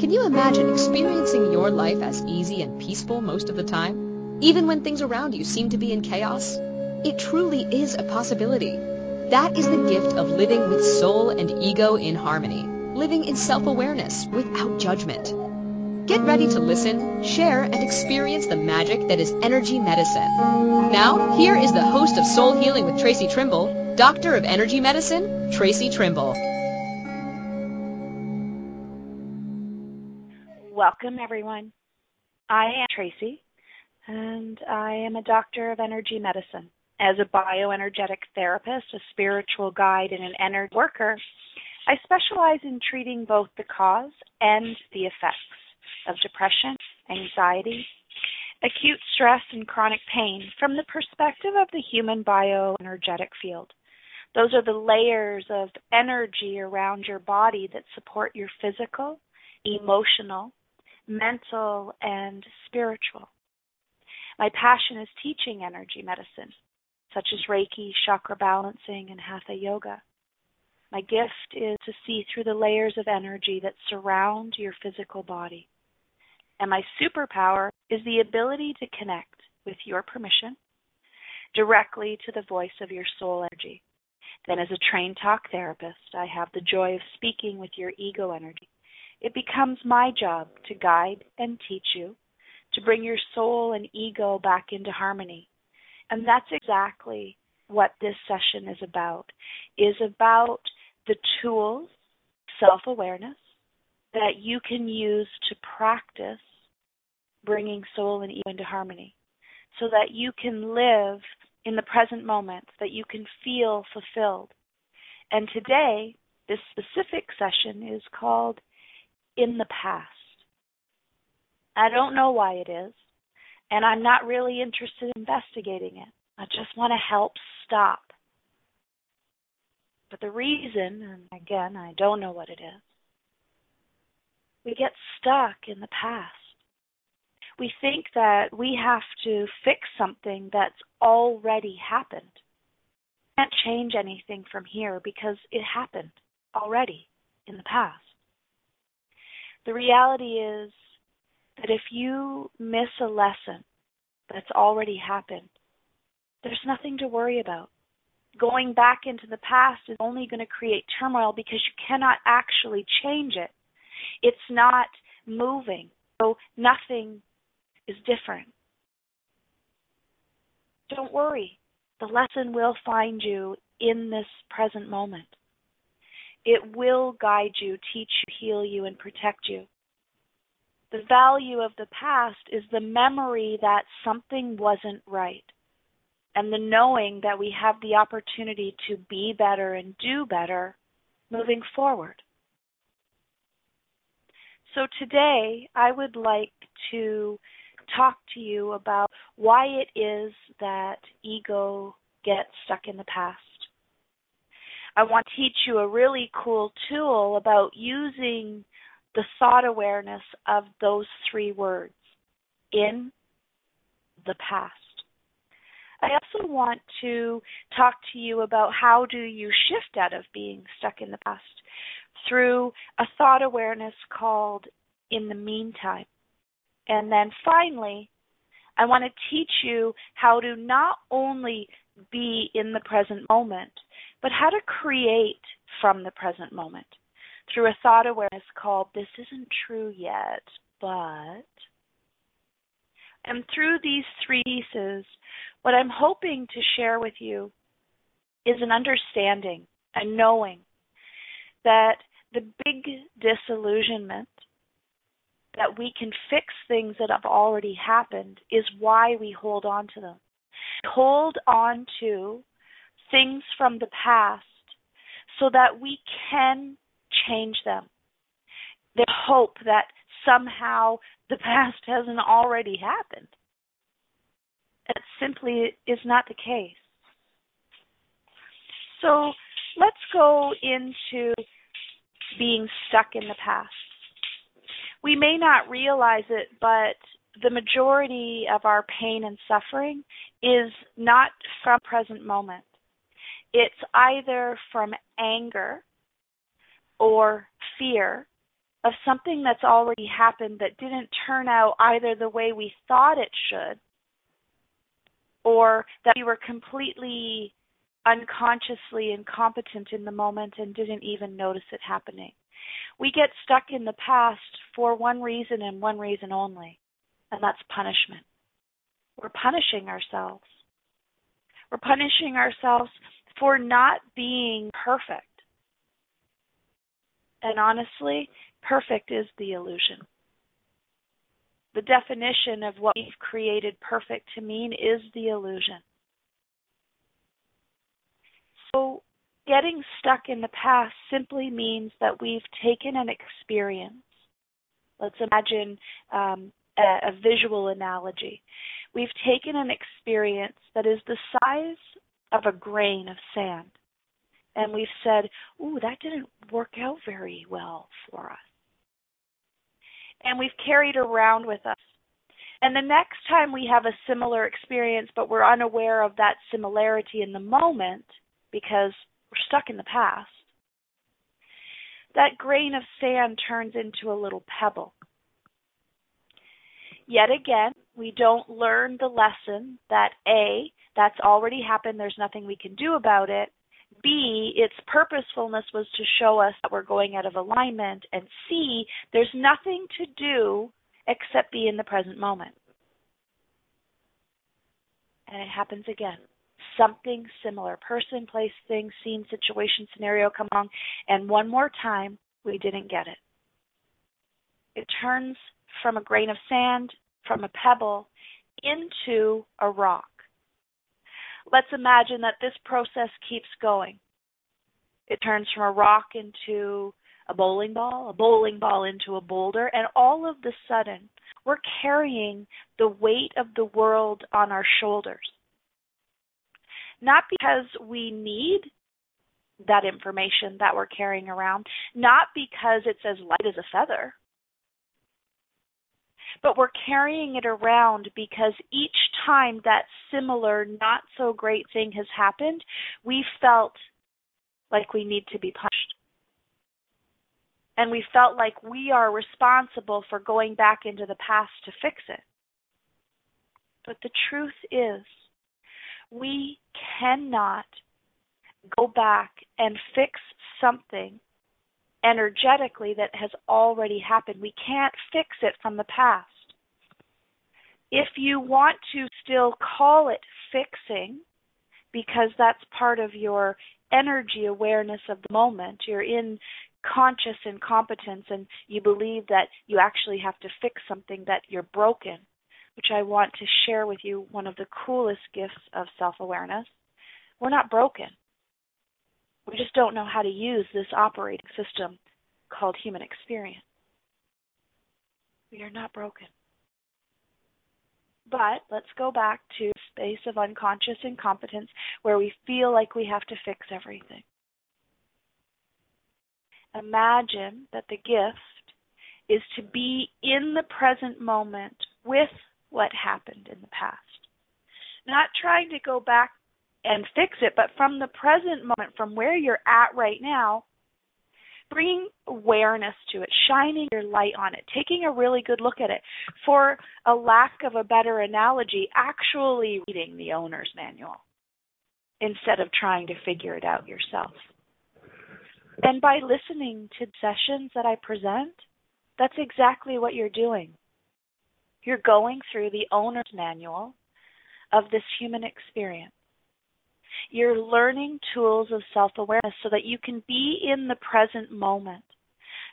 Can you imagine experiencing your life as easy and peaceful most of the time? Even when things around you seem to be in chaos? It truly is a possibility. That is the gift of living with soul and ego in harmony, living in self-awareness without judgment. Get ready to listen, share, and experience the magic that is energy medicine. Now, here is the host of Soul Healing with Traci Trimble, Doctor of Energy Medicine, Traci Trimble. Welcome, everyone. I am Traci, and I am a doctor of energy medicine. As a bioenergetic therapist, a spiritual guide, and an energy worker, I specialize in treating both the cause and the effects of depression, anxiety, acute stress, and chronic pain from the perspective of the human bioenergetic field. Those are the layers of energy around your body that support your physical, emotional, mental, and spiritual. My passion is teaching energy medicine, such as Reiki, chakra balancing, and Hatha yoga. My gift is to see through the layers of energy that surround your physical body. And my superpower is the ability to connect with your permission directly to the voice of your soul energy. Then, as a trained talk therapist, I have the joy of speaking with your ego energy it becomes my job to guide and teach you to bring your soul and ego back into harmony. And that's exactly what this session is about. Is about the tools, self-awareness that you can use to practice bringing soul and ego into harmony so that you can live in the present moment, that you can feel fulfilled. And today, this specific session is called in the past. I don't know why it is, and I'm not really interested in investigating it. I just want to help stop. But the reason, and again, I don't know what it is, we get stuck in the past. We think that we have to fix something that's already happened. Can't change anything from here because it happened already in the past. The reality is that if you miss a lesson that's already happened, there's nothing to worry about. Going back into the past is only going to create turmoil because you cannot actually change it. It's not moving, so nothing is different. Don't worry, the lesson will find you in this present moment. It will guide you, teach you, heal you, and protect you. The value of the past is the memory that something wasn't right and the knowing that we have the opportunity to be better and do better moving forward. So today, I would like to talk to you about why it is that ego gets stuck in the past. I want to teach you a really cool tool about using the thought awareness of those three words in the past. I also want to talk to you about how do you shift out of being stuck in the past through a thought awareness called in the meantime. And then finally, I want to teach you how to not only be in the present moment, but how to create from the present moment through a thought awareness called This Isn't True Yet, but. And through these three pieces, what I'm hoping to share with you is an understanding, a knowing that the big disillusionment that we can fix things that have already happened is why we hold on to them. Hold on to things from the past so that we can change them. The hope that somehow the past hasn't already happened. That simply is not the case. So let's go into being stuck in the past. We may not realize it, but the majority of our pain and suffering is not from present moment. It's either from anger or fear of something that's already happened that didn't turn out either the way we thought it should or that we were completely unconsciously incompetent in the moment and didn't even notice it happening. We get stuck in the past for one reason and one reason only, and that's punishment. We're punishing ourselves. We're punishing ourselves for not being perfect. And honestly, perfect is the illusion. The definition of what we've created perfect to mean is the illusion. So, getting stuck in the past simply means that we've taken an experience. Let's imagine um, a, a visual analogy. We've taken an experience that is the size of a grain of sand, and we've said, Ooh, that didn't work out very well for us and we've carried around with us. And the next time we have a similar experience, but we're unaware of that similarity in the moment because we're stuck in the past, that grain of sand turns into a little pebble. Yet again, we don't learn the lesson that A, that's already happened, there's nothing we can do about it, B, its purposefulness was to show us that we're going out of alignment. And C, there's nothing to do except be in the present moment. And it happens again. Something similar person, place, thing, scene, situation, scenario come along, and one more time, we didn't get it. It turns from a grain of sand, from a pebble, into a rock. Let's imagine that this process keeps going. It turns from a rock into a bowling ball, a bowling ball into a boulder, and all of the sudden, we're carrying the weight of the world on our shoulders. Not because we need that information that we're carrying around, not because it's as light as a feather, but we're carrying it around because each time that similar, not so great thing has happened, we felt like we need to be punished. And we felt like we are responsible for going back into the past to fix it. But the truth is, we cannot go back and fix something energetically that has already happened. We can't fix it from the past. If you want to still call it fixing, because that's part of your energy awareness of the moment, you're in conscious incompetence and you believe that you actually have to fix something that you're broken, which I want to share with you one of the coolest gifts of self awareness. We're not broken. We just don't know how to use this operating system called human experience. We are not broken. But let's go back to space of unconscious incompetence where we feel like we have to fix everything. Imagine that the gift is to be in the present moment with what happened in the past. Not trying to go back and fix it, but from the present moment, from where you're at right now, bringing awareness to it, shining your light on it, taking a really good look at it. For a lack of a better analogy, actually reading the owner's manual instead of trying to figure it out yourself. And by listening to sessions that I present, that's exactly what you're doing. You're going through the owner's manual of this human experience. You're learning tools of self awareness so that you can be in the present moment,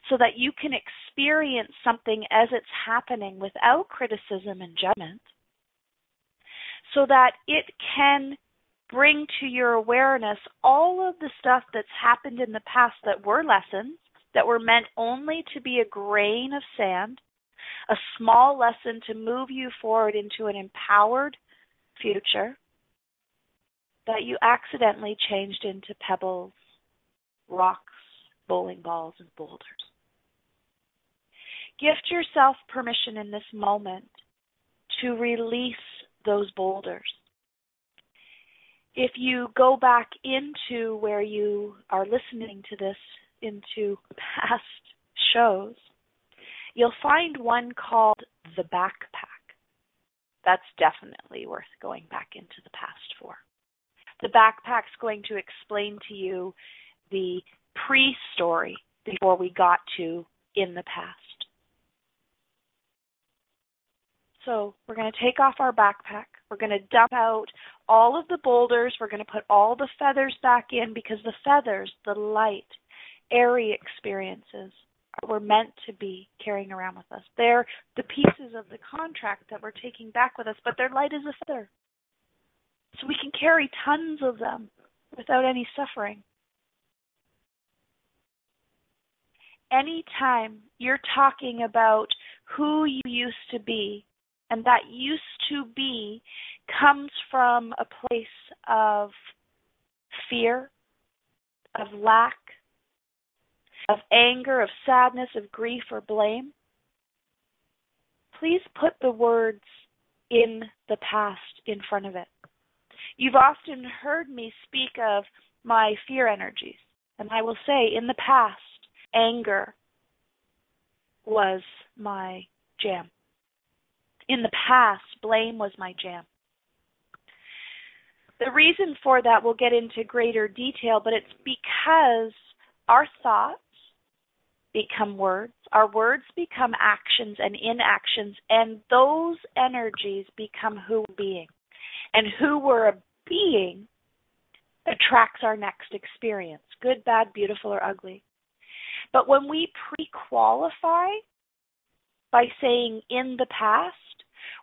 so that you can experience something as it's happening without criticism and judgment, so that it can bring to your awareness all of the stuff that's happened in the past that were lessons, that were meant only to be a grain of sand, a small lesson to move you forward into an empowered future that you accidentally changed into pebbles, rocks, bowling balls, and boulders. Gift yourself permission in this moment to release those boulders. If you go back into where you are listening to this, into past shows, you'll find one called the backpack. That's definitely worth going back into the past for. The backpack's going to explain to you the pre story before we got to in the past. So we're going to take off our backpack. We're going to dump out all of the boulders. We're going to put all the feathers back in because the feathers, the light, airy experiences, we're meant to be carrying around with us. They're the pieces of the contract that we're taking back with us, but they're light as a feather. So we can carry tons of them without any suffering. Anytime you're talking about who you used to be, and that used to be comes from a place of fear, of lack, of anger, of sadness, of grief, or blame, please put the words in the past in front of it. You've often heard me speak of my fear energies, and I will say in the past, anger was my jam. In the past, blame was my jam. The reason for that we'll get into greater detail, but it's because our thoughts become words, our words become actions and inactions, and those energies become who we're being. And who we're being attracts our next experience good, bad, beautiful, or ugly. But when we pre qualify by saying in the past,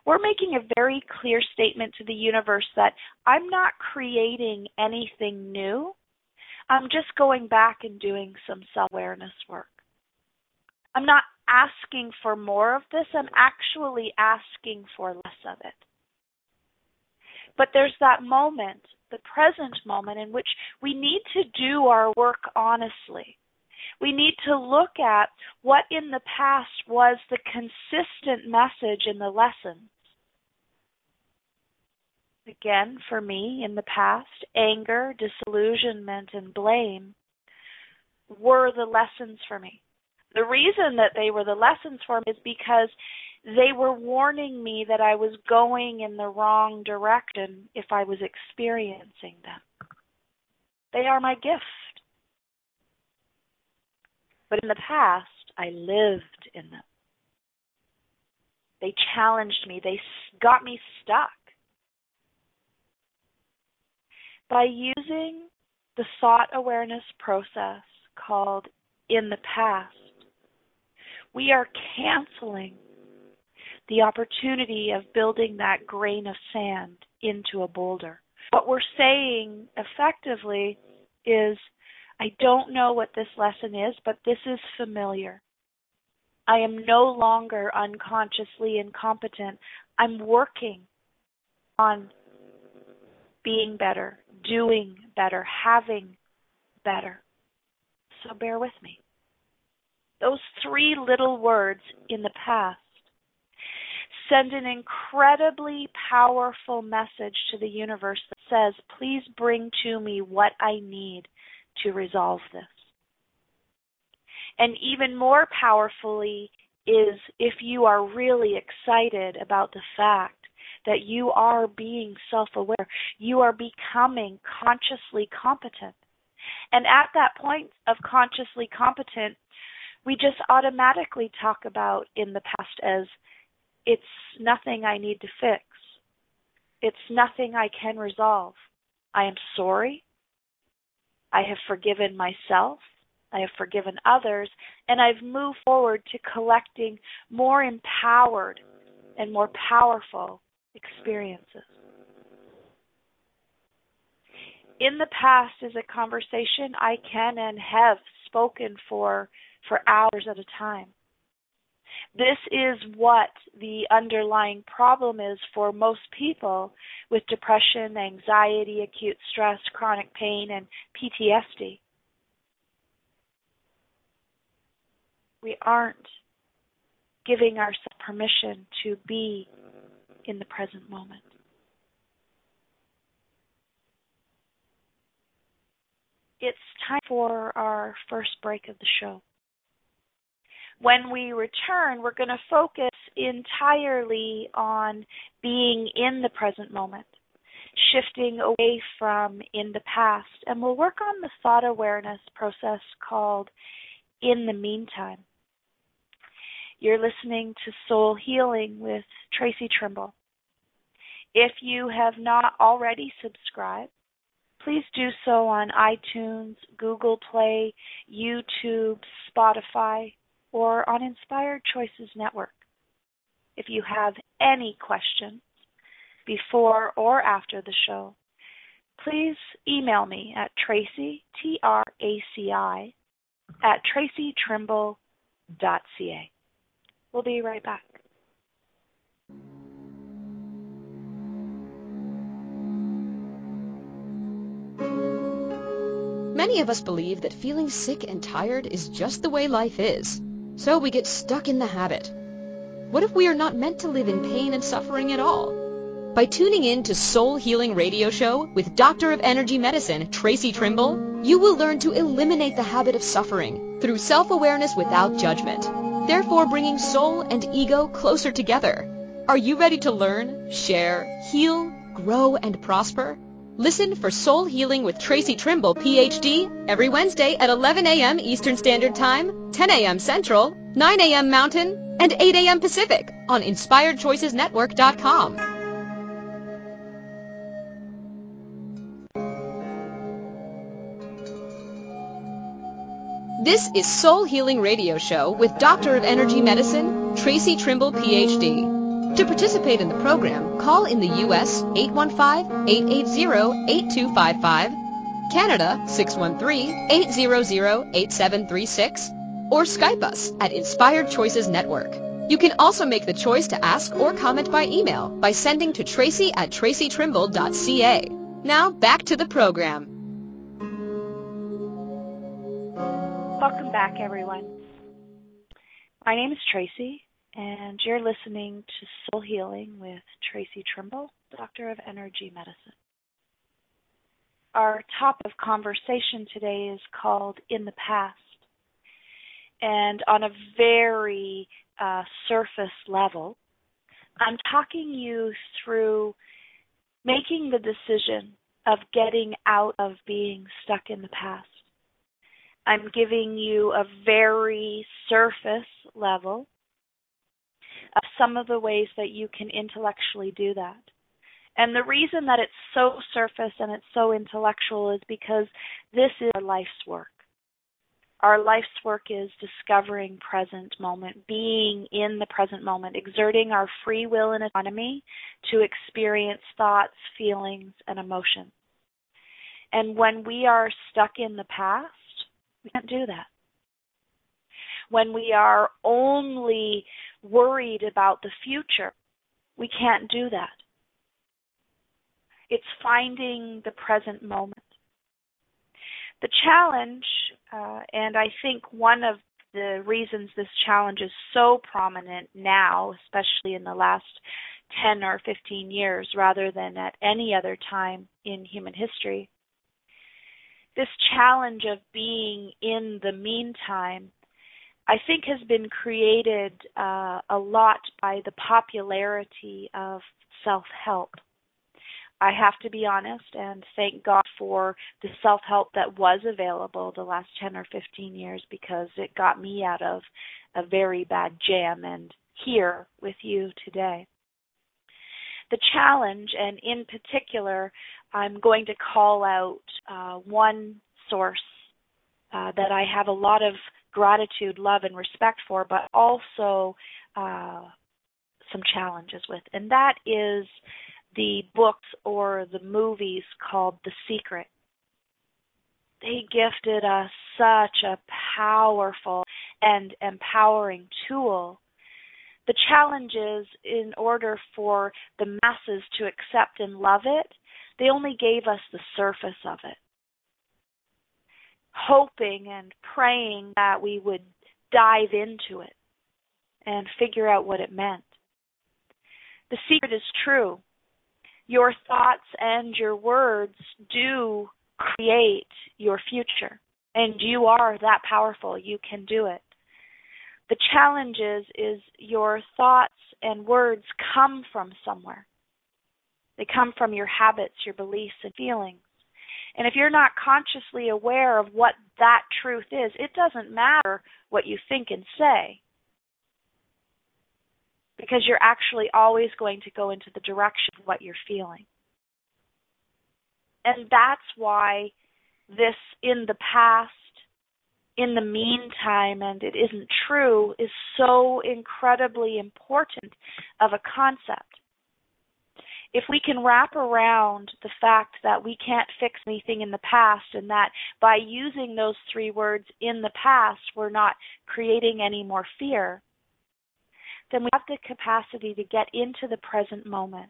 we're making a very clear statement to the universe that I'm not creating anything new. I'm just going back and doing some self awareness work. I'm not asking for more of this, I'm actually asking for less of it. But there's that moment, the present moment, in which we need to do our work honestly. We need to look at what in the past was the consistent message in the lessons. Again, for me, in the past, anger, disillusionment, and blame were the lessons for me. The reason that they were the lessons for me is because they were warning me that I was going in the wrong direction if I was experiencing them. They are my gift. But in the past, I lived in them. They challenged me, they got me stuck. By using the thought awareness process called in the past, we are canceling the opportunity of building that grain of sand into a boulder. What we're saying effectively is I don't know what this lesson is, but this is familiar. I am no longer unconsciously incompetent. I'm working on being better, doing better, having better. So bear with me. Those three little words in the past send an incredibly powerful message to the universe that says, please bring to me what I need to resolve this. And even more powerfully is if you are really excited about the fact that you are being self aware, you are becoming consciously competent. And at that point of consciously competent, we just automatically talk about in the past as it's nothing I need to fix. It's nothing I can resolve. I am sorry. I have forgiven myself. I have forgiven others. And I've moved forward to collecting more empowered and more powerful experiences. In the past is a conversation I can and have spoken for for hours at a time. This is what the underlying problem is for most people with depression, anxiety, acute stress, chronic pain, and PTSD. We aren't giving ourselves permission to be in the present moment. It's time for our first break of the show. When we return, we're going to focus entirely on being in the present moment, shifting away from in the past, and we'll work on the thought awareness process called in the meantime. You're listening to Soul Healing with Traci Trimble. If you have not already subscribed, please do so on iTunes, Google Play, YouTube, Spotify, or on Inspired Choices Network. If you have any questions before or after the show, please email me at Traci, T R A C I, at tracitrimble.ca. We'll be right back. Many of us believe that feeling sick and tired is just the way life is, so we get stuck in the habit. What if we are not meant to live in pain and suffering at all? By tuning in to Soul Healing Radio Show with Doctor of Energy Medicine, Traci Trimble, you will learn to eliminate the habit of suffering through self-awareness without judgment therefore bringing soul and ego closer together. Are you ready to learn, share, heal, grow, and prosper? Listen for Soul Healing with Traci Trimble, PhD, every Wednesday at 11 a.m. Eastern Standard Time, 10 a.m. Central, 9 a.m. Mountain, and 8 a.m. Pacific on InspiredChoicesNetwork.com. This is Soul Healing Radio Show with Doctor of Energy Medicine, Traci Trimble, PhD. To participate in the program, call in the U.S. 815-880-8255, Canada 613-800-8736, or Skype us at Inspired Choices Network. You can also make the choice to ask or comment by email by sending to traci at tracitrimble.ca. Now back to the program. Welcome back, everyone. My name is Traci, and you're listening to Soul Healing with Traci Trimble, Doctor of Energy Medicine. Our topic of conversation today is called In the Past. And on a very uh, surface level, I'm talking you through making the decision of getting out of being stuck in the past I'm giving you a very surface level of some of the ways that you can intellectually do that. And the reason that it's so surface and it's so intellectual is because this is our life's work. Our life's work is discovering present moment, being in the present moment, exerting our free will and autonomy to experience thoughts, feelings, and emotions. And when we are stuck in the past, we can't do that. When we are only worried about the future, we can't do that. It's finding the present moment. The challenge, uh, and I think one of the reasons this challenge is so prominent now, especially in the last 10 or 15 years, rather than at any other time in human history, this challenge of being in the meantime, I think has been created uh, a lot by the popularity of self help. I have to be honest and thank God for the self help that was available the last 10 or 15 years because it got me out of a very bad jam and here with you today. The challenge, and in particular, I'm going to call out uh, one source uh, that I have a lot of gratitude, love, and respect for, but also uh, some challenges with, and that is the books or the movies called The Secret. They gifted us such a powerful and empowering tool. The challenge is, in order for the masses to accept and love it, they only gave us the surface of it, hoping and praying that we would dive into it and figure out what it meant. The secret is true. Your thoughts and your words do create your future, and you are that powerful. You can do it. The challenge is, is your thoughts and words come from somewhere. They come from your habits, your beliefs, and feelings. And if you're not consciously aware of what that truth is, it doesn't matter what you think and say. Because you're actually always going to go into the direction of what you're feeling. And that's why this in the past, in the meantime, and it isn't true is so incredibly important of a concept if we can wrap around the fact that we can't fix anything in the past and that by using those three words in the past, we're not creating any more fear, then we have the capacity to get into the present moment.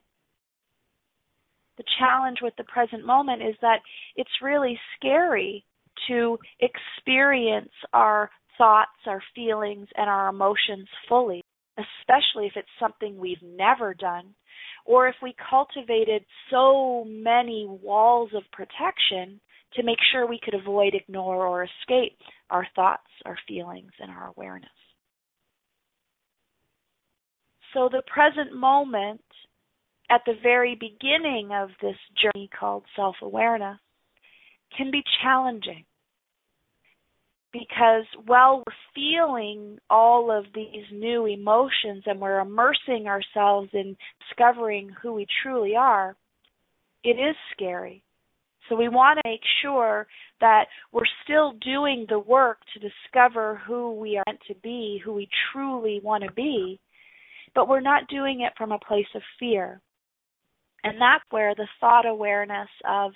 The challenge with the present moment is that it's really scary to experience our thoughts, our feelings, and our emotions fully, especially if it's something we've never done or if we cultivated so many walls of protection to make sure we could avoid, ignore, or escape our thoughts, our feelings, and our awareness. So the present moment at the very beginning of this journey called self awareness can be challenging because while we're feeling all of these new emotions and we're immersing ourselves in discovering who we truly are, it is scary. So we want to make sure that we're still doing the work to discover who we are meant to be, who we truly want to be, but we're not doing it from a place of fear. And that's where the thought awareness of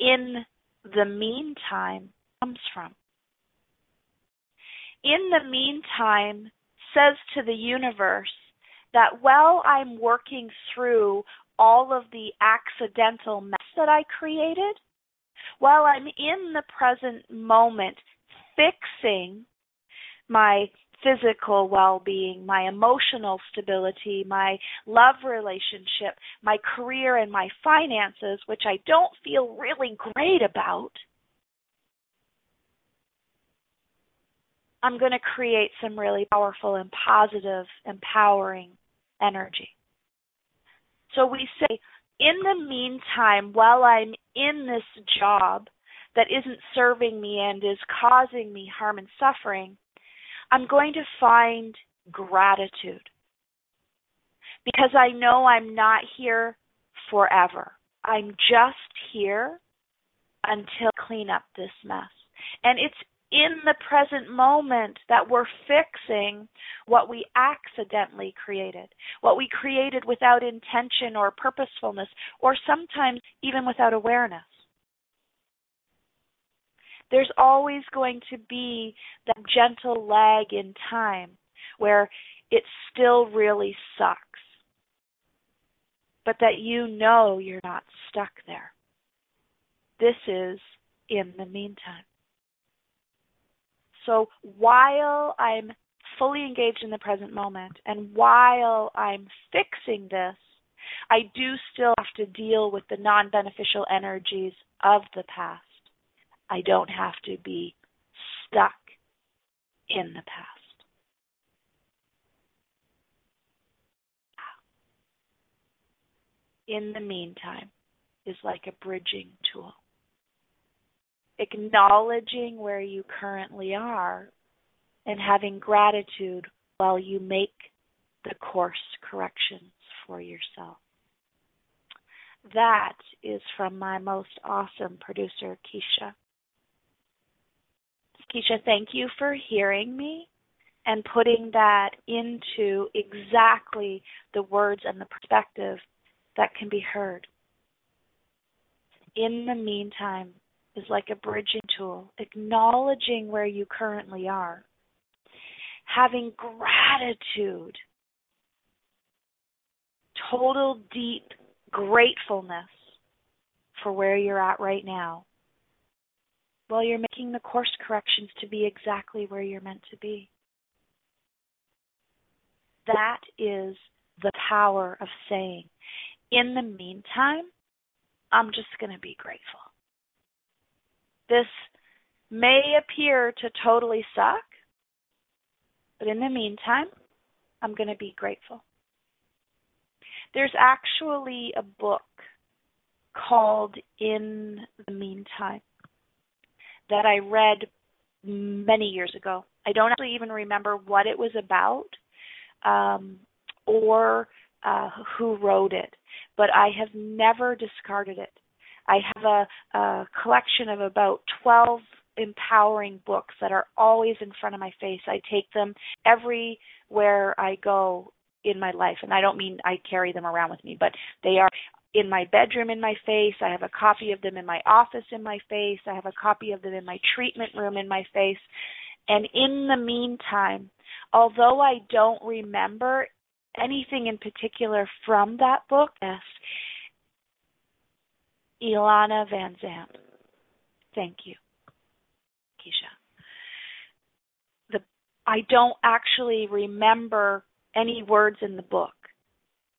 in the meantime comes from in the meantime says to the universe that while I'm working through all of the accidental mess that I created, while I'm in the present moment fixing my physical well being, my emotional stability, my love relationship, my career, and my finances, which I don't feel really great about, I'm going to create some really powerful and positive, empowering energy. So we say, in the meantime, while I'm in this job that isn't serving me and is causing me harm and suffering, I'm going to find gratitude. Because I know I'm not here forever. I'm just here until I clean up this mess. And it's in the present moment that we're fixing what we accidentally created, what we created without intention or purposefulness, or sometimes even without awareness. There's always going to be that gentle lag in time where it still really sucks, but that you know you're not stuck there. This is in the meantime. So while I'm fully engaged in the present moment and while I'm fixing this, I do still have to deal with the non beneficial energies of the past. I don't have to be stuck in the past. In the meantime, is like a bridging tool acknowledging where you currently are and having gratitude while you make the course corrections for yourself. That is from my most awesome producer, Keisha. Keisha, thank you for hearing me and putting that into exactly the words and the perspective that can be heard. In the meantime, is like a bridging tool, acknowledging where you currently are, having gratitude, total deep gratefulness for where you're at right now while you're making the course corrections to be exactly where you're meant to be. That is the power of saying, in the meantime, I'm just going to be grateful this may appear to totally suck, But in the meantime, I'm going to be grateful. There's actually a book called In the Meantime that I read many years ago. I don't actually even remember what it was about um, or uh, who wrote it, but I have never discarded it. I have a, a collection of about 12 empowering books that are always in front of my face. I take them everywhere I go in my life. And I don't mean I carry them around with me, but they are in my bedroom in my face. I have a copy of them in my office in my face. I have a copy of them in my treatment room in my face. And in the meantime, although I don't remember anything in particular from that book, yes, Van Vanzant. Thank you, Keisha. The I don't actually remember any words in the book,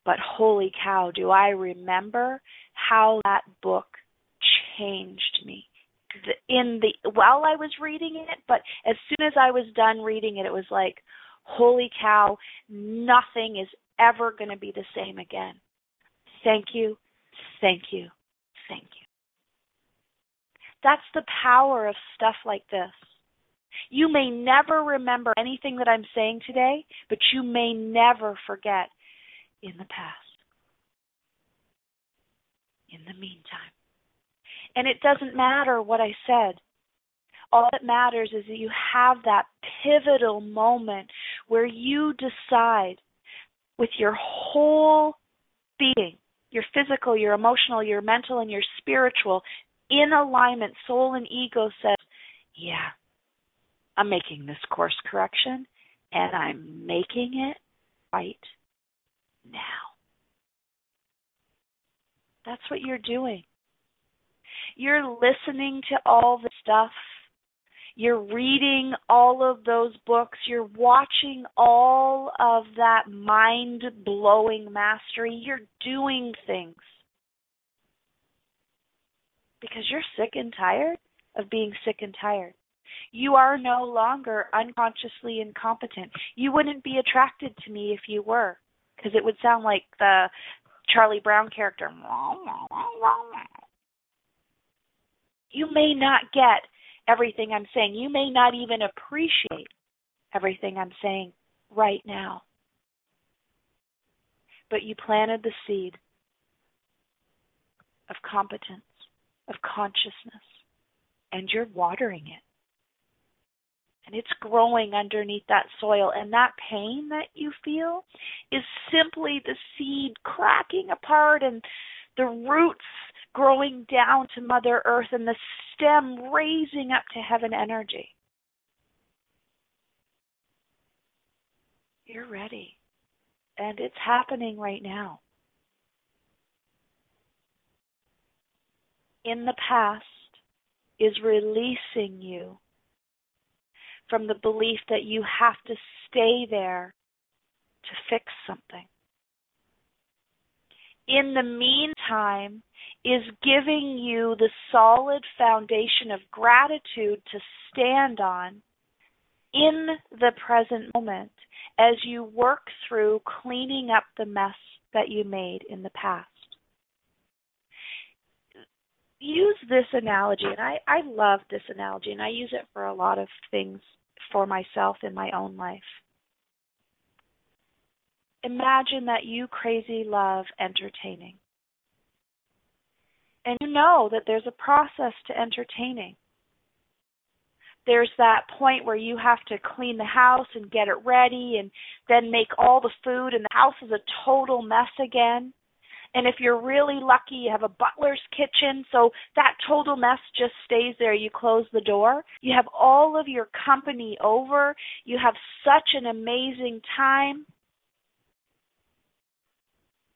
but holy cow, do I remember how that book changed me in the while I was reading it, but as soon as I was done reading it, it was like, holy cow, nothing is ever going to be the same again. Thank you, thank you, thank you. That's the power of stuff like this. You may never remember anything that I'm saying today, but you may never forget in the past. In the meantime. And it doesn't matter what I said. All that matters is that you have that pivotal moment where you decide with your whole being, your physical, your emotional, your mental, and your spiritual, in alignment, soul and ego says, yeah, I'm making this course correction and I'm making it right now. That's what you're doing. You're listening to all the stuff. You're reading all of those books. You're watching all of that mind blowing mastery. You're doing things because you're sick and tired of being sick and tired. You are no longer unconsciously incompetent. You wouldn't be attracted to me if you were, because it would sound like the Charlie Brown character. You may not get everything I'm saying. You may not even appreciate everything I'm saying right now. But you planted the seed of competence of consciousness, and you're watering it. And it's growing underneath that soil. And that pain that you feel is simply the seed cracking apart and the roots growing down to Mother Earth and the stem raising up to heaven energy. You're ready. And it's happening right now. in the past is releasing you from the belief that you have to stay there to fix something. In the meantime, is giving you the solid foundation of gratitude to stand on in the present moment as you work through cleaning up the mess that you made in the past use this analogy, and I, I love this analogy, and I use it for a lot of things for myself in my own life. Imagine that you crazy love entertaining. And you know that there's a process to entertaining. There's that point where you have to clean the house and get it ready and then make all the food, and the house is a total mess again and if you're really lucky, you have a butler's kitchen, so that total mess just stays there. You close the door. You have all of your company over. You have such an amazing time.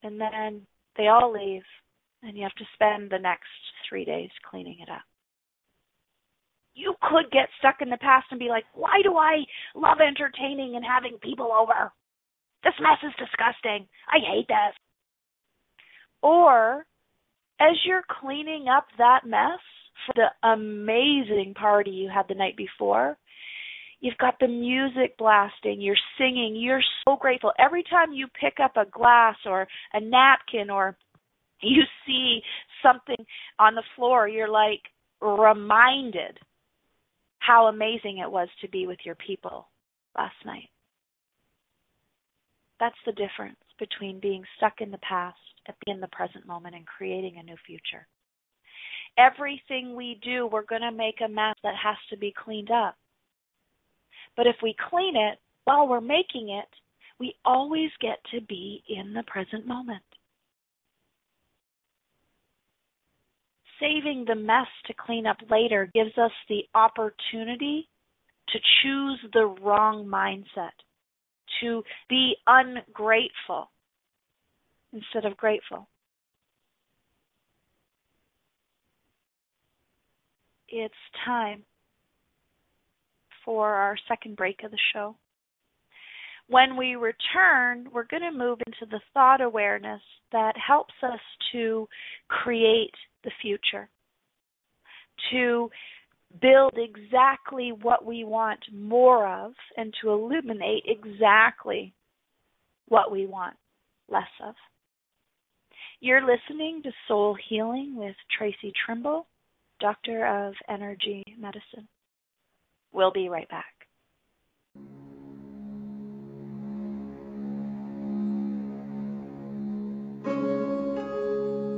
And then they all leave, and you have to spend the next three days cleaning it up. You could get stuck in the past and be like, why do I love entertaining and having people over? This mess is disgusting. I hate this. Or as you're cleaning up that mess for the amazing party you had the night before, You've got the music blasting, you're singing, you're so grateful. Every time you pick up a glass or a napkin or you see something on the floor, you're like reminded how amazing it was to be with your people last night. That's the difference between being stuck in the past and being in the present moment and creating a new future. Everything we do, we're going to make a mess that has to be cleaned up. But if we clean it while we're making it, we always get to be in the present moment. Saving the mess to clean up later gives us the opportunity to choose the wrong mindset, to be ungrateful instead of grateful. It's time for our second break of the show. When we return, we're going to move into the thought awareness that helps us to create the future, to build exactly what we want more of, and to illuminate exactly what we want less of. You're listening to Soul Healing with Traci Trimble, Doctor of Energy Medicine. We'll be right back.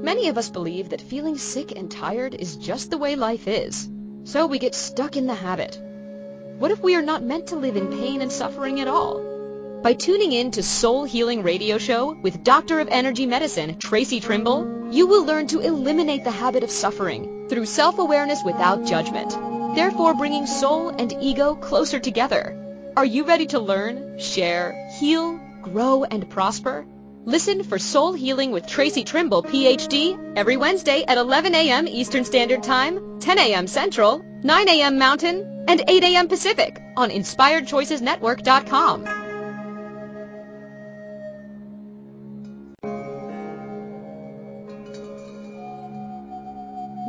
Many of us believe that feeling sick and tired is just the way life is, so we get stuck in the habit. What if we are not meant to live in pain and suffering at all? By tuning in to Soul Healing Radio Show with Doctor of Energy Medicine, Traci Trimble, you will learn to eliminate the habit of suffering through self-awareness without judgment, therefore bringing soul and ego closer together. Are you ready to learn, share, heal, grow, and prosper? Listen for Soul Healing with Traci Trimble, PhD, every Wednesday at 11 a.m. Eastern Standard Time, 10 a.m. Central, 9 a.m. Mountain, and 8 a.m. Pacific on InspiredChoicesNetwork.com.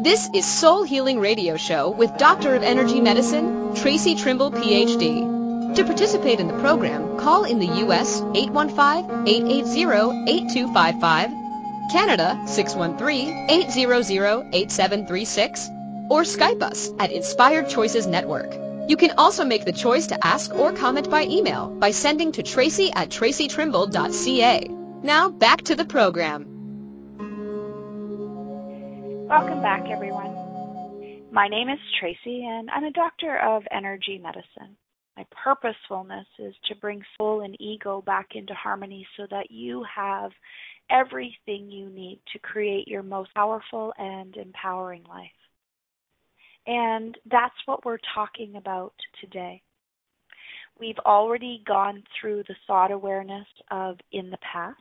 This is Soul Healing Radio Show with Doctor of Energy Medicine, Traci Trimble, PhD. To participate in the program, call in the U.S. 815-880-8255, Canada 613-800-8736, or Skype us at Inspired Choices Network. You can also make the choice to ask or comment by email by sending to traci at tracitrimble.ca. Now back to the program. Welcome back, everyone. My name is Traci, and I'm a doctor of energy medicine. My purposefulness is to bring soul and ego back into harmony so that you have everything you need to create your most powerful and empowering life. And that's what we're talking about today. We've already gone through the thought awareness of in the past.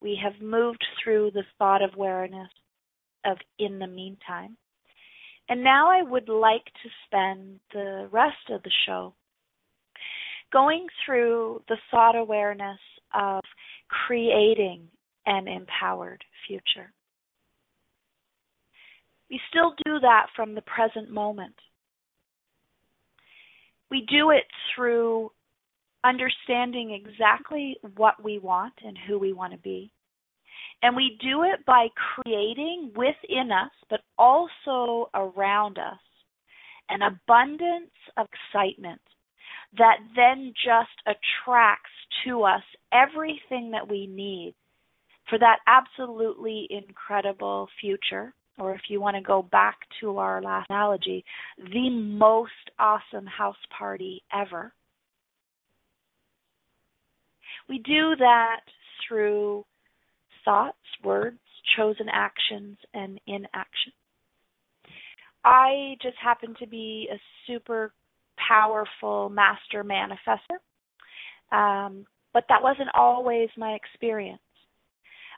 We have moved through the thought awareness of in the meantime. And now I would like to spend the rest of the show going through the thought awareness of creating an empowered future. We still do that from the present moment. We do it through understanding exactly what we want and who we want to be. And we do it by creating within us, but also around us, an abundance of excitement that then just attracts to us everything that we need for that absolutely incredible future. Or if you want to go back to our last analogy, the most awesome house party ever. We do that through thoughts, words, chosen actions, and inaction. I just happen to be a super powerful master manifester, um, but that wasn't always my experience.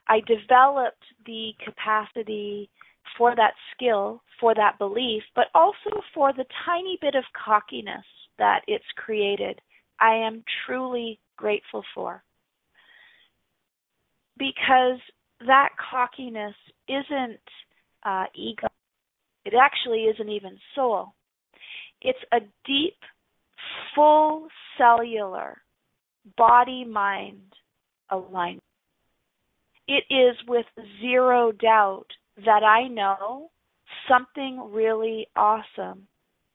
I developed the capacity for that skill, for that belief, but also for the tiny bit of cockiness that it's created. I am truly grateful for because that cockiness isn't uh, ego. It actually isn't even soul. It's a deep full cellular body mind alignment. It is with zero doubt that I know something really awesome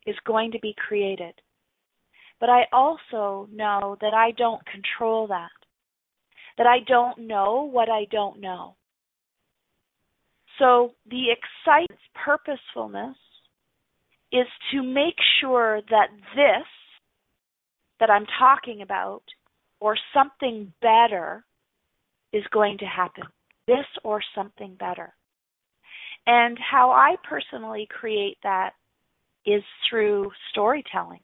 is going to be created. But I also know that I don't control that. That I don't know what I don't know. So the excitement, purposefulness is to make sure that this that I'm talking about or something better is going to happen. This or something better. And how I personally create that is through storytelling.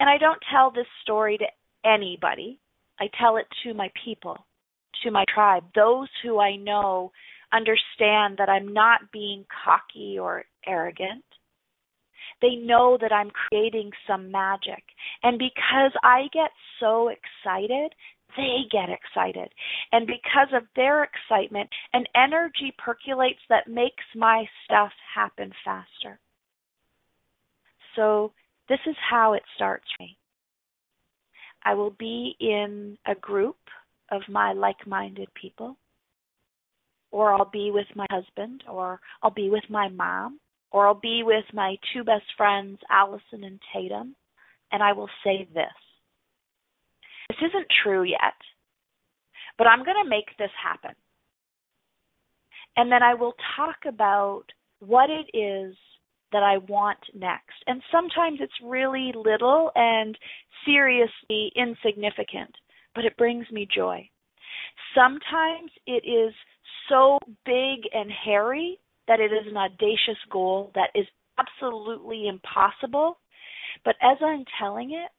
And I don't tell this story to anybody. I tell it to my people, to my tribe, those who I know understand that I'm not being cocky or arrogant. They know that I'm creating some magic. And because I get so excited, they get excited. And because of their excitement, an energy percolates that makes my stuff happen faster. So this is how it starts for me. I will be in a group of my like minded people, or I'll be with my husband, or I'll be with my mom, or I'll be with my two best friends, Allison and Tatum, and I will say this. This isn't true yet, but I'm going to make this happen. And then I will talk about what it is that I want next. And sometimes it's really little and seriously insignificant, but it brings me joy. Sometimes it is so big and hairy that it is an audacious goal that is absolutely impossible. But as I'm telling it,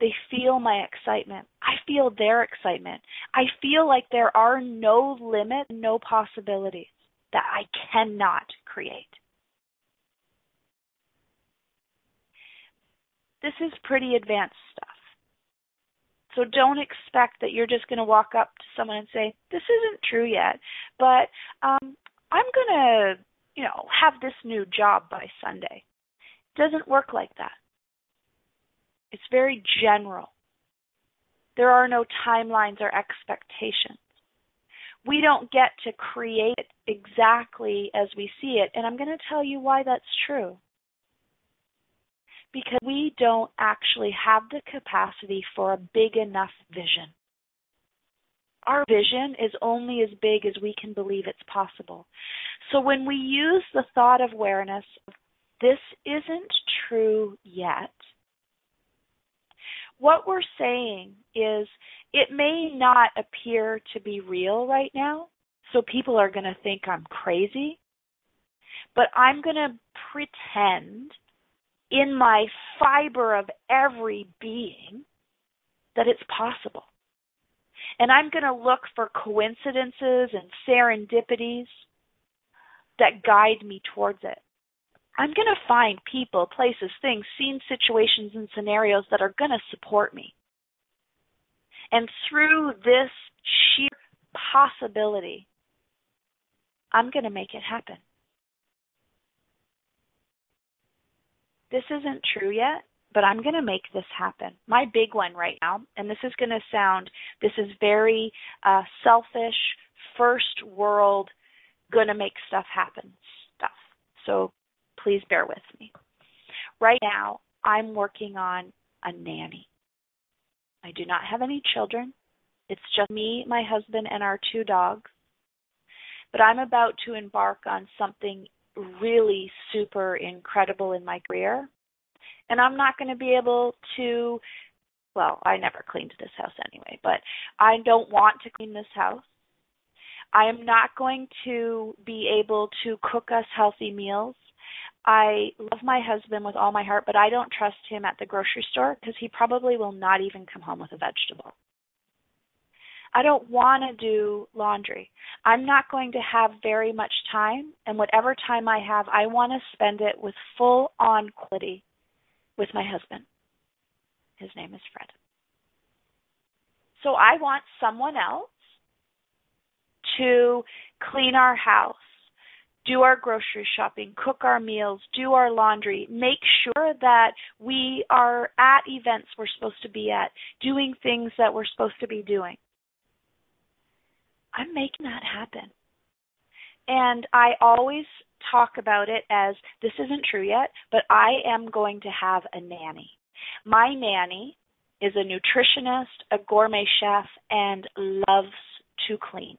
they feel my excitement. I feel their excitement. I feel like there are no limits, no possibilities that I cannot create. This is pretty advanced stuff. So don't expect that you're just going to walk up to someone and say, "This isn't true yet, but um, I'm going to, you know, have this new job by Sunday." It doesn't work like that. It's very general. There are no timelines or expectations. We don't get to create it exactly as we see it, and I'm going to tell you why that's true because we don't actually have the capacity for a big enough vision. Our vision is only as big as we can believe it's possible. So when we use the thought of awareness, this isn't true yet, what we're saying is it may not appear to be real right now, so people are going to think I'm crazy, but I'm going to pretend in my fiber of every being that it's possible. And I'm going to look for coincidences and serendipities that guide me towards it. I'm going to find people, places, things, scenes, situations, and scenarios that are going to support me. And through this sheer possibility, I'm going to make it happen. This isn't true yet, but I'm going to make this happen. My big one right now, and this is going to sound, this is very uh, selfish, first world, going to make stuff happen stuff. So please bear with me. Right now, I'm working on a nanny. I do not have any children. It's just me, my husband, and our two dogs. But I'm about to embark on something really super incredible in my career. And I'm not going to be able to, well, I never cleaned this house anyway, but I don't want to clean this house. I am not going to be able to cook us healthy meals. I love my husband with all my heart, but I don't trust him at the grocery store because he probably will not even come home with a vegetable. I don't want to do laundry. I'm not going to have very much time, and whatever time I have, I want to spend it with full on quality with my husband. His name is Fred. So I want someone else to clean our house, do our grocery shopping, cook our meals, do our laundry, make sure that we are at events we're supposed to be at, doing things that we're supposed to be doing. I'm making that happen. And I always talk about it as this isn't true yet, but I am going to have a nanny. My nanny is a nutritionist, a gourmet chef, and loves to clean.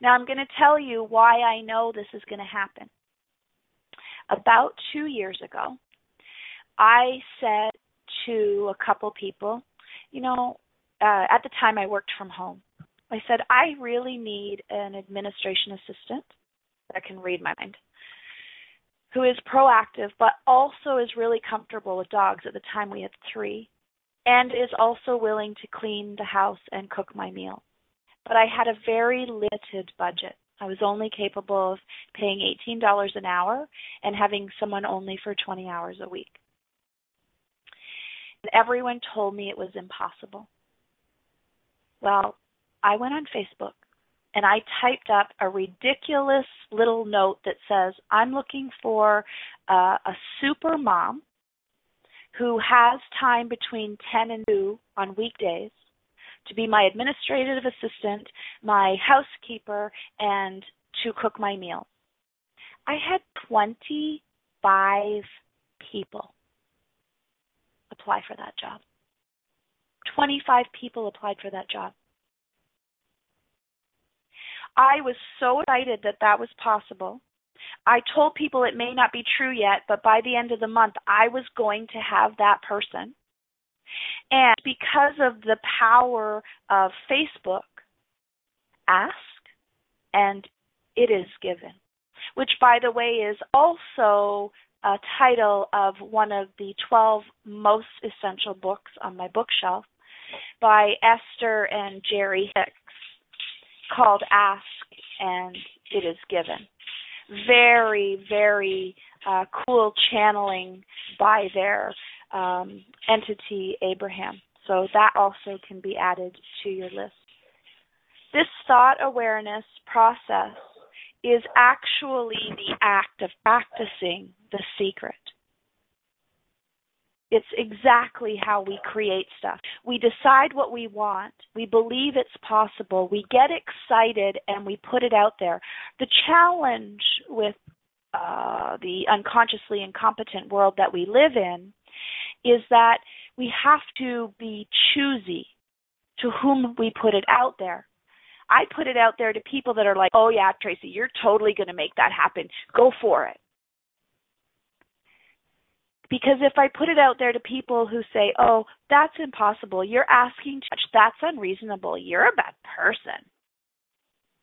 Now, I'm going to tell you why I know this is going to happen. About two years ago, I said to a couple people, you know, uh, at the time I worked from home. I said, I really need an administration assistant that can read my mind, who is proactive, but also is really comfortable with dogs. At the time, we had three, and is also willing to clean the house and cook my meal. But I had a very limited budget. I was only capable of paying $18 an hour and having someone only for 20 hours a week. And everyone told me it was impossible. Well, I went on Facebook and I typed up a ridiculous little note that says, I'm looking for uh, a super mom who has time between 10 and 2 on weekdays to be my administrative assistant, my housekeeper, and to cook my meals. I had 25 people apply for that job. 25 people applied for that job. I was so excited that that was possible. I told people it may not be true yet, but by the end of the month, I was going to have that person. And because of the power of Facebook, ask and it is given, which, by the way, is also a title of one of the 12 most essential books on my bookshelf by Esther and Jerry Hicks called Ask and It Is Given. Very, very uh, cool channeling by their um, entity, Abraham. So that also can be added to your list. This thought awareness process is actually the act of practicing the secret. It's exactly how we create stuff. We decide what we want. We believe it's possible. We get excited and we put it out there. The challenge with uh, the unconsciously incompetent world that we live in is that we have to be choosy to whom we put it out there. I put it out there to people that are like, oh, yeah, Traci, you're totally going to make that happen. Go for it. Because if I put it out there to people who say, oh, that's impossible, you're asking too much, that's unreasonable, you're a bad person,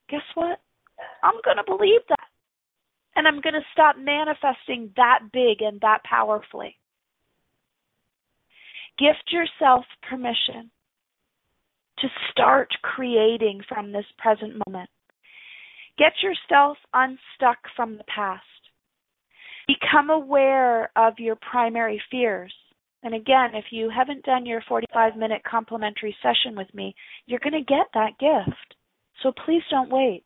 guess what? I'm going to believe that. And I'm going to stop manifesting that big and that powerfully. Gift yourself permission to start creating from this present moment. Get yourself unstuck from the past. Become aware of your primary fears. And again, if you haven't done your 45 minute complimentary session with me, you're going to get that gift. So please don't wait.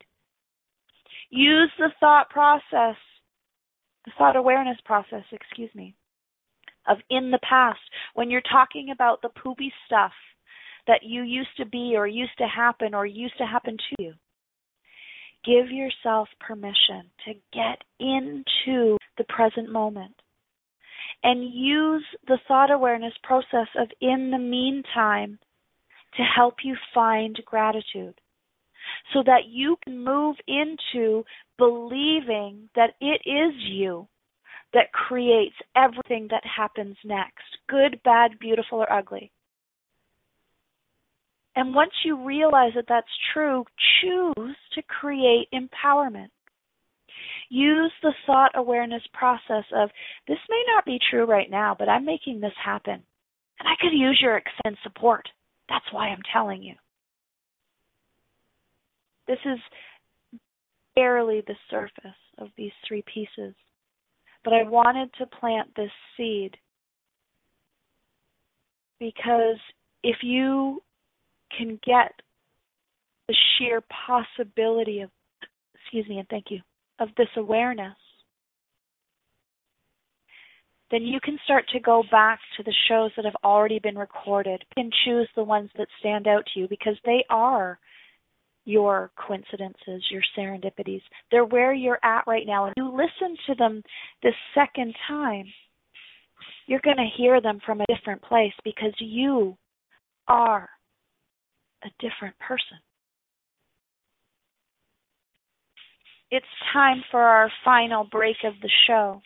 Use the thought process, the thought awareness process, excuse me, of in the past when you're talking about the poopy stuff that you used to be or used to happen or used to happen to you. Give yourself permission to get into the present moment and use the thought awareness process of in the meantime to help you find gratitude so that you can move into believing that it is you that creates everything that happens next good, bad, beautiful, or ugly. And once you realize that that's true, choose to create empowerment. Use the thought awareness process of this may not be true right now, but I'm making this happen. And I could use your extended support. That's why I'm telling you. This is barely the surface of these three pieces. But I wanted to plant this seed because if you can get the sheer possibility of excuse me, and thank you, of this awareness, then you can start to go back to the shows that have already been recorded and choose the ones that stand out to you because they are your coincidences, your serendipities. They're where you're at right now. And you listen to them the second time, you're going to hear them from a different place because you are a different person. It's time for our final break of the show.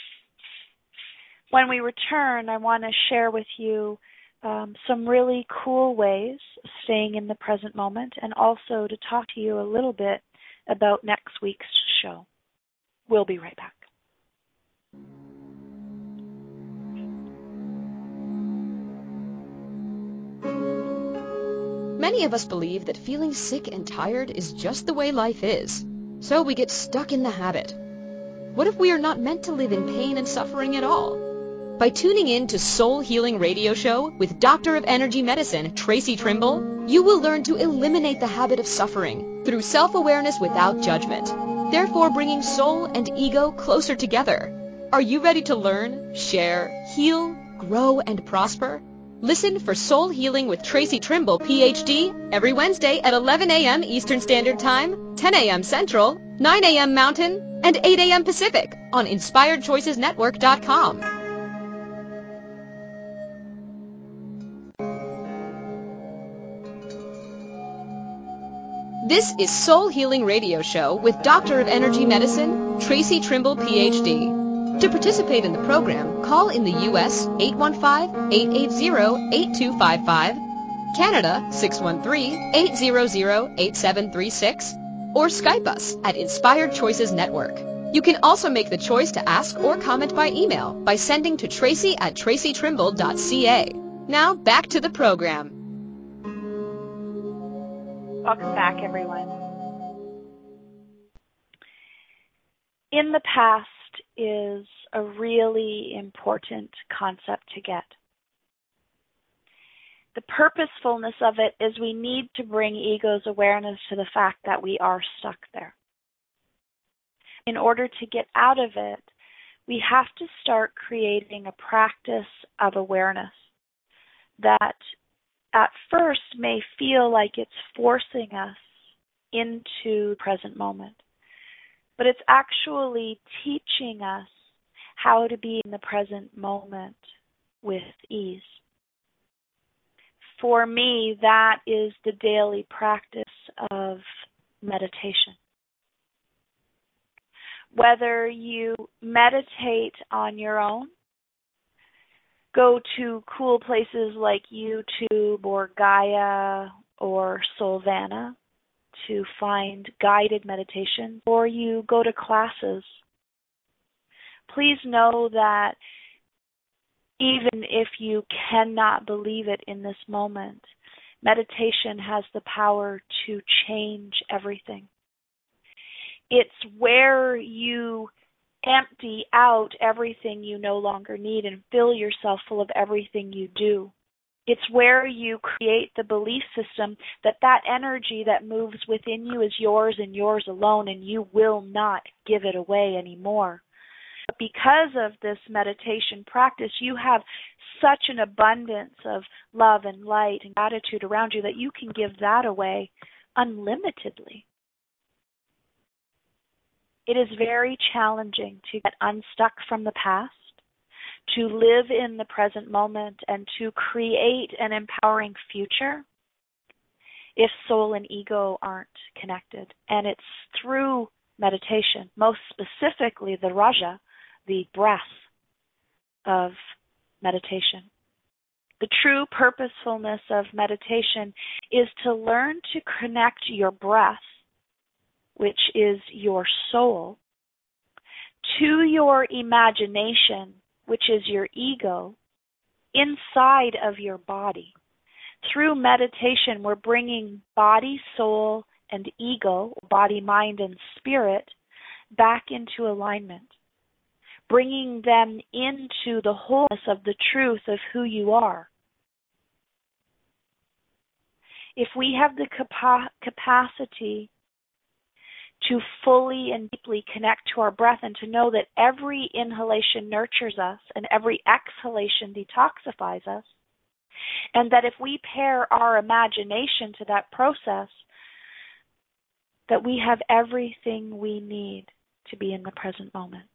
When we return, I want to share with you um, some really cool ways of staying in the present moment and also to talk to you a little bit about next week's show. We'll be right back. Many of us believe that feeling sick and tired is just the way life is, so we get stuck in the habit. What if we are not meant to live in pain and suffering at all? By tuning in to Soul Healing Radio Show with Doctor of Energy Medicine, Traci Trimble, you will learn to eliminate the habit of suffering through self-awareness without judgment, therefore bringing soul and ego closer together. Are you ready to learn, share, heal, grow, and prosper? Listen for Soul Healing with Traci Trimble, PhD, every Wednesday at 11 a.m. Eastern Standard Time, 10 a.m. Central, 9 a.m. Mountain, and 8 a.m. Pacific on InspiredChoicesNetwork.com. This is Soul Healing Radio Show with Doctor of Energy Medicine, Traci Trimble, PhD. To participate in the program, call in the U.S. 815-880-8255, Canada 613-800-8736, or Skype us at Inspired Choices Network. You can also make the choice to ask or comment by email by sending to traci at tracitrimble.ca. Now back to the program. Welcome back, everyone. In the past, is a really important concept to get. The purposefulness of it is we need to bring ego's awareness to the fact that we are stuck there. In order to get out of it, we have to start creating a practice of awareness that at first may feel like it's forcing us into present moment but it's actually teaching us how to be in the present moment with ease. For me, that is the daily practice of meditation. Whether you meditate on your own, go to cool places like YouTube or Gaia or Soulvana, to find guided meditation or you go to classes, please know that even if you cannot believe it in this moment, meditation has the power to change everything. It's where you empty out everything you no longer need and fill yourself full of everything you do. It's where you create the belief system that that energy that moves within you is yours and yours alone, and you will not give it away anymore. But Because of this meditation practice, you have such an abundance of love and light and gratitude around you that you can give that away unlimitedly. It is very challenging to get unstuck from the past to live in the present moment and to create an empowering future if soul and ego aren't connected. And it's through meditation, most specifically the Raja, the breath of meditation. The true purposefulness of meditation is to learn to connect your breath, which is your soul, to your imagination, which is your ego, inside of your body. Through meditation, we're bringing body, soul, and ego, body, mind, and spirit, back into alignment, bringing them into the wholeness of the truth of who you are. If we have the capa- capacity to fully and deeply connect to our breath and to know that every inhalation nurtures us and every exhalation detoxifies us. And that if we pair our imagination to that process, that we have everything we need to be in the present moment.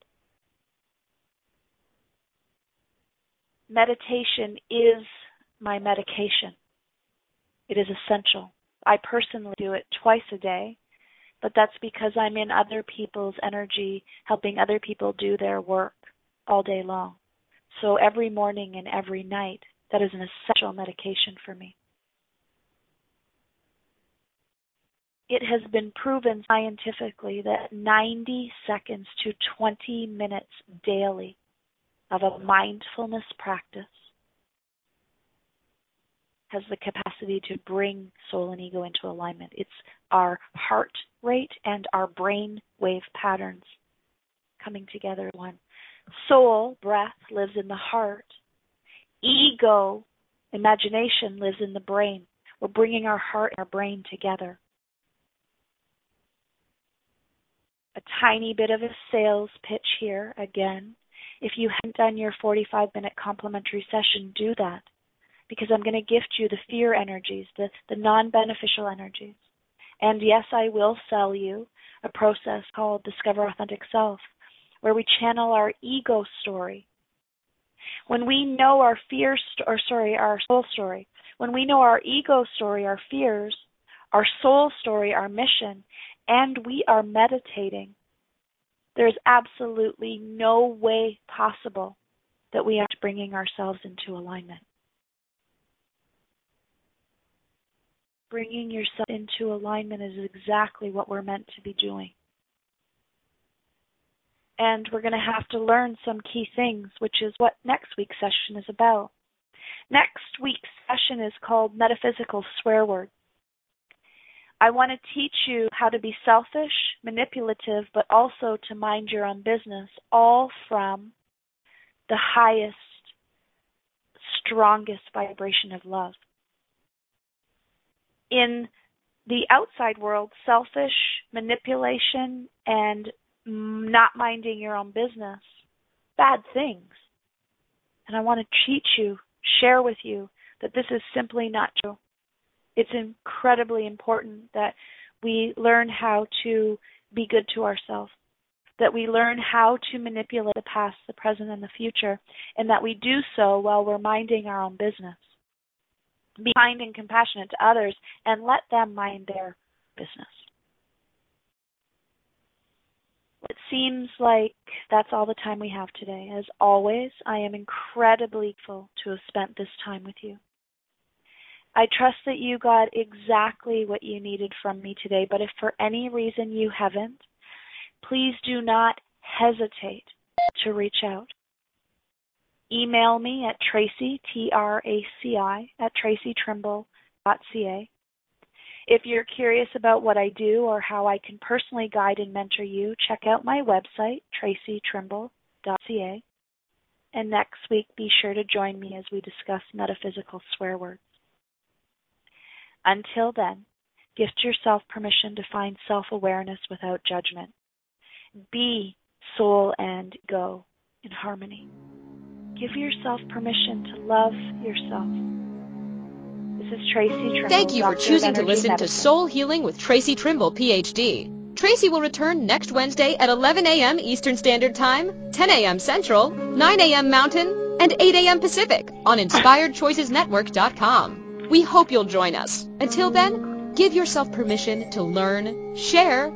Meditation is my medication. It is essential. I personally do it twice a day, but that's because I'm in other people's energy, helping other people do their work all day long. So every morning and every night, that is an essential medication for me. It has been proven scientifically that 90 seconds to 20 minutes daily of a mindfulness practice has the capacity to bring soul and ego into alignment. It's our heart rate and our brain wave patterns coming together one. Soul, breath, lives in the heart. Ego, imagination, lives in the brain. We're bringing our heart and our brain together. A tiny bit of a sales pitch here again. If you haven't done your 45 minute complimentary session, do that because I'm going to gift you the fear energies, the, the non beneficial energies. And yes, I will sell you a process called Discover Authentic Self, where we channel our ego story. When we know our fear, st- or sorry, our soul story, when we know our ego story, our fears, our soul story, our mission, and we are meditating, there's absolutely no way possible that we are bringing ourselves into alignment. Bringing yourself into alignment is exactly what we're meant to be doing. And we're going to have to learn some key things, which is what next week's session is about. Next week's session is called Metaphysical Swear Words. I want to teach you how to be selfish, manipulative, but also to mind your own business, all from the highest, strongest vibration of love in the outside world, selfish manipulation and not minding your own business, bad things. And I want to teach you, share with you that this is simply not true. It's incredibly important that we learn how to be good to ourselves, that we learn how to manipulate the past, the present, and the future, and that we do so while we're minding our own business be kind and compassionate to others, and let them mind their business. It seems like that's all the time we have today. As always, I am incredibly grateful to have spent this time with you. I trust that you got exactly what you needed from me today, but if for any reason you haven't, please do not hesitate to reach out email me at Traci, T-R-A-C-I, at tracitrimble.ca. If you're curious about what I do or how I can personally guide and mentor you, check out my website, tracitrimble.ca. And next week, be sure to join me as we discuss metaphysical swear words. Until then, gift yourself permission to find self awareness without judgment. Be soul and go in harmony. Give yourself permission to love yourself. This is Traci Trimble. Thank you for choosing to listen Medicine. to Soul Healing with Traci Trimble, PhD. Traci will return next Wednesday at 11 a.m. Eastern Standard Time, 10 a.m. Central, 9 a.m. Mountain, and 8 a.m. Pacific on InspiredChoicesNetwork.com. We hope you'll join us. Until then, give yourself permission to learn, share,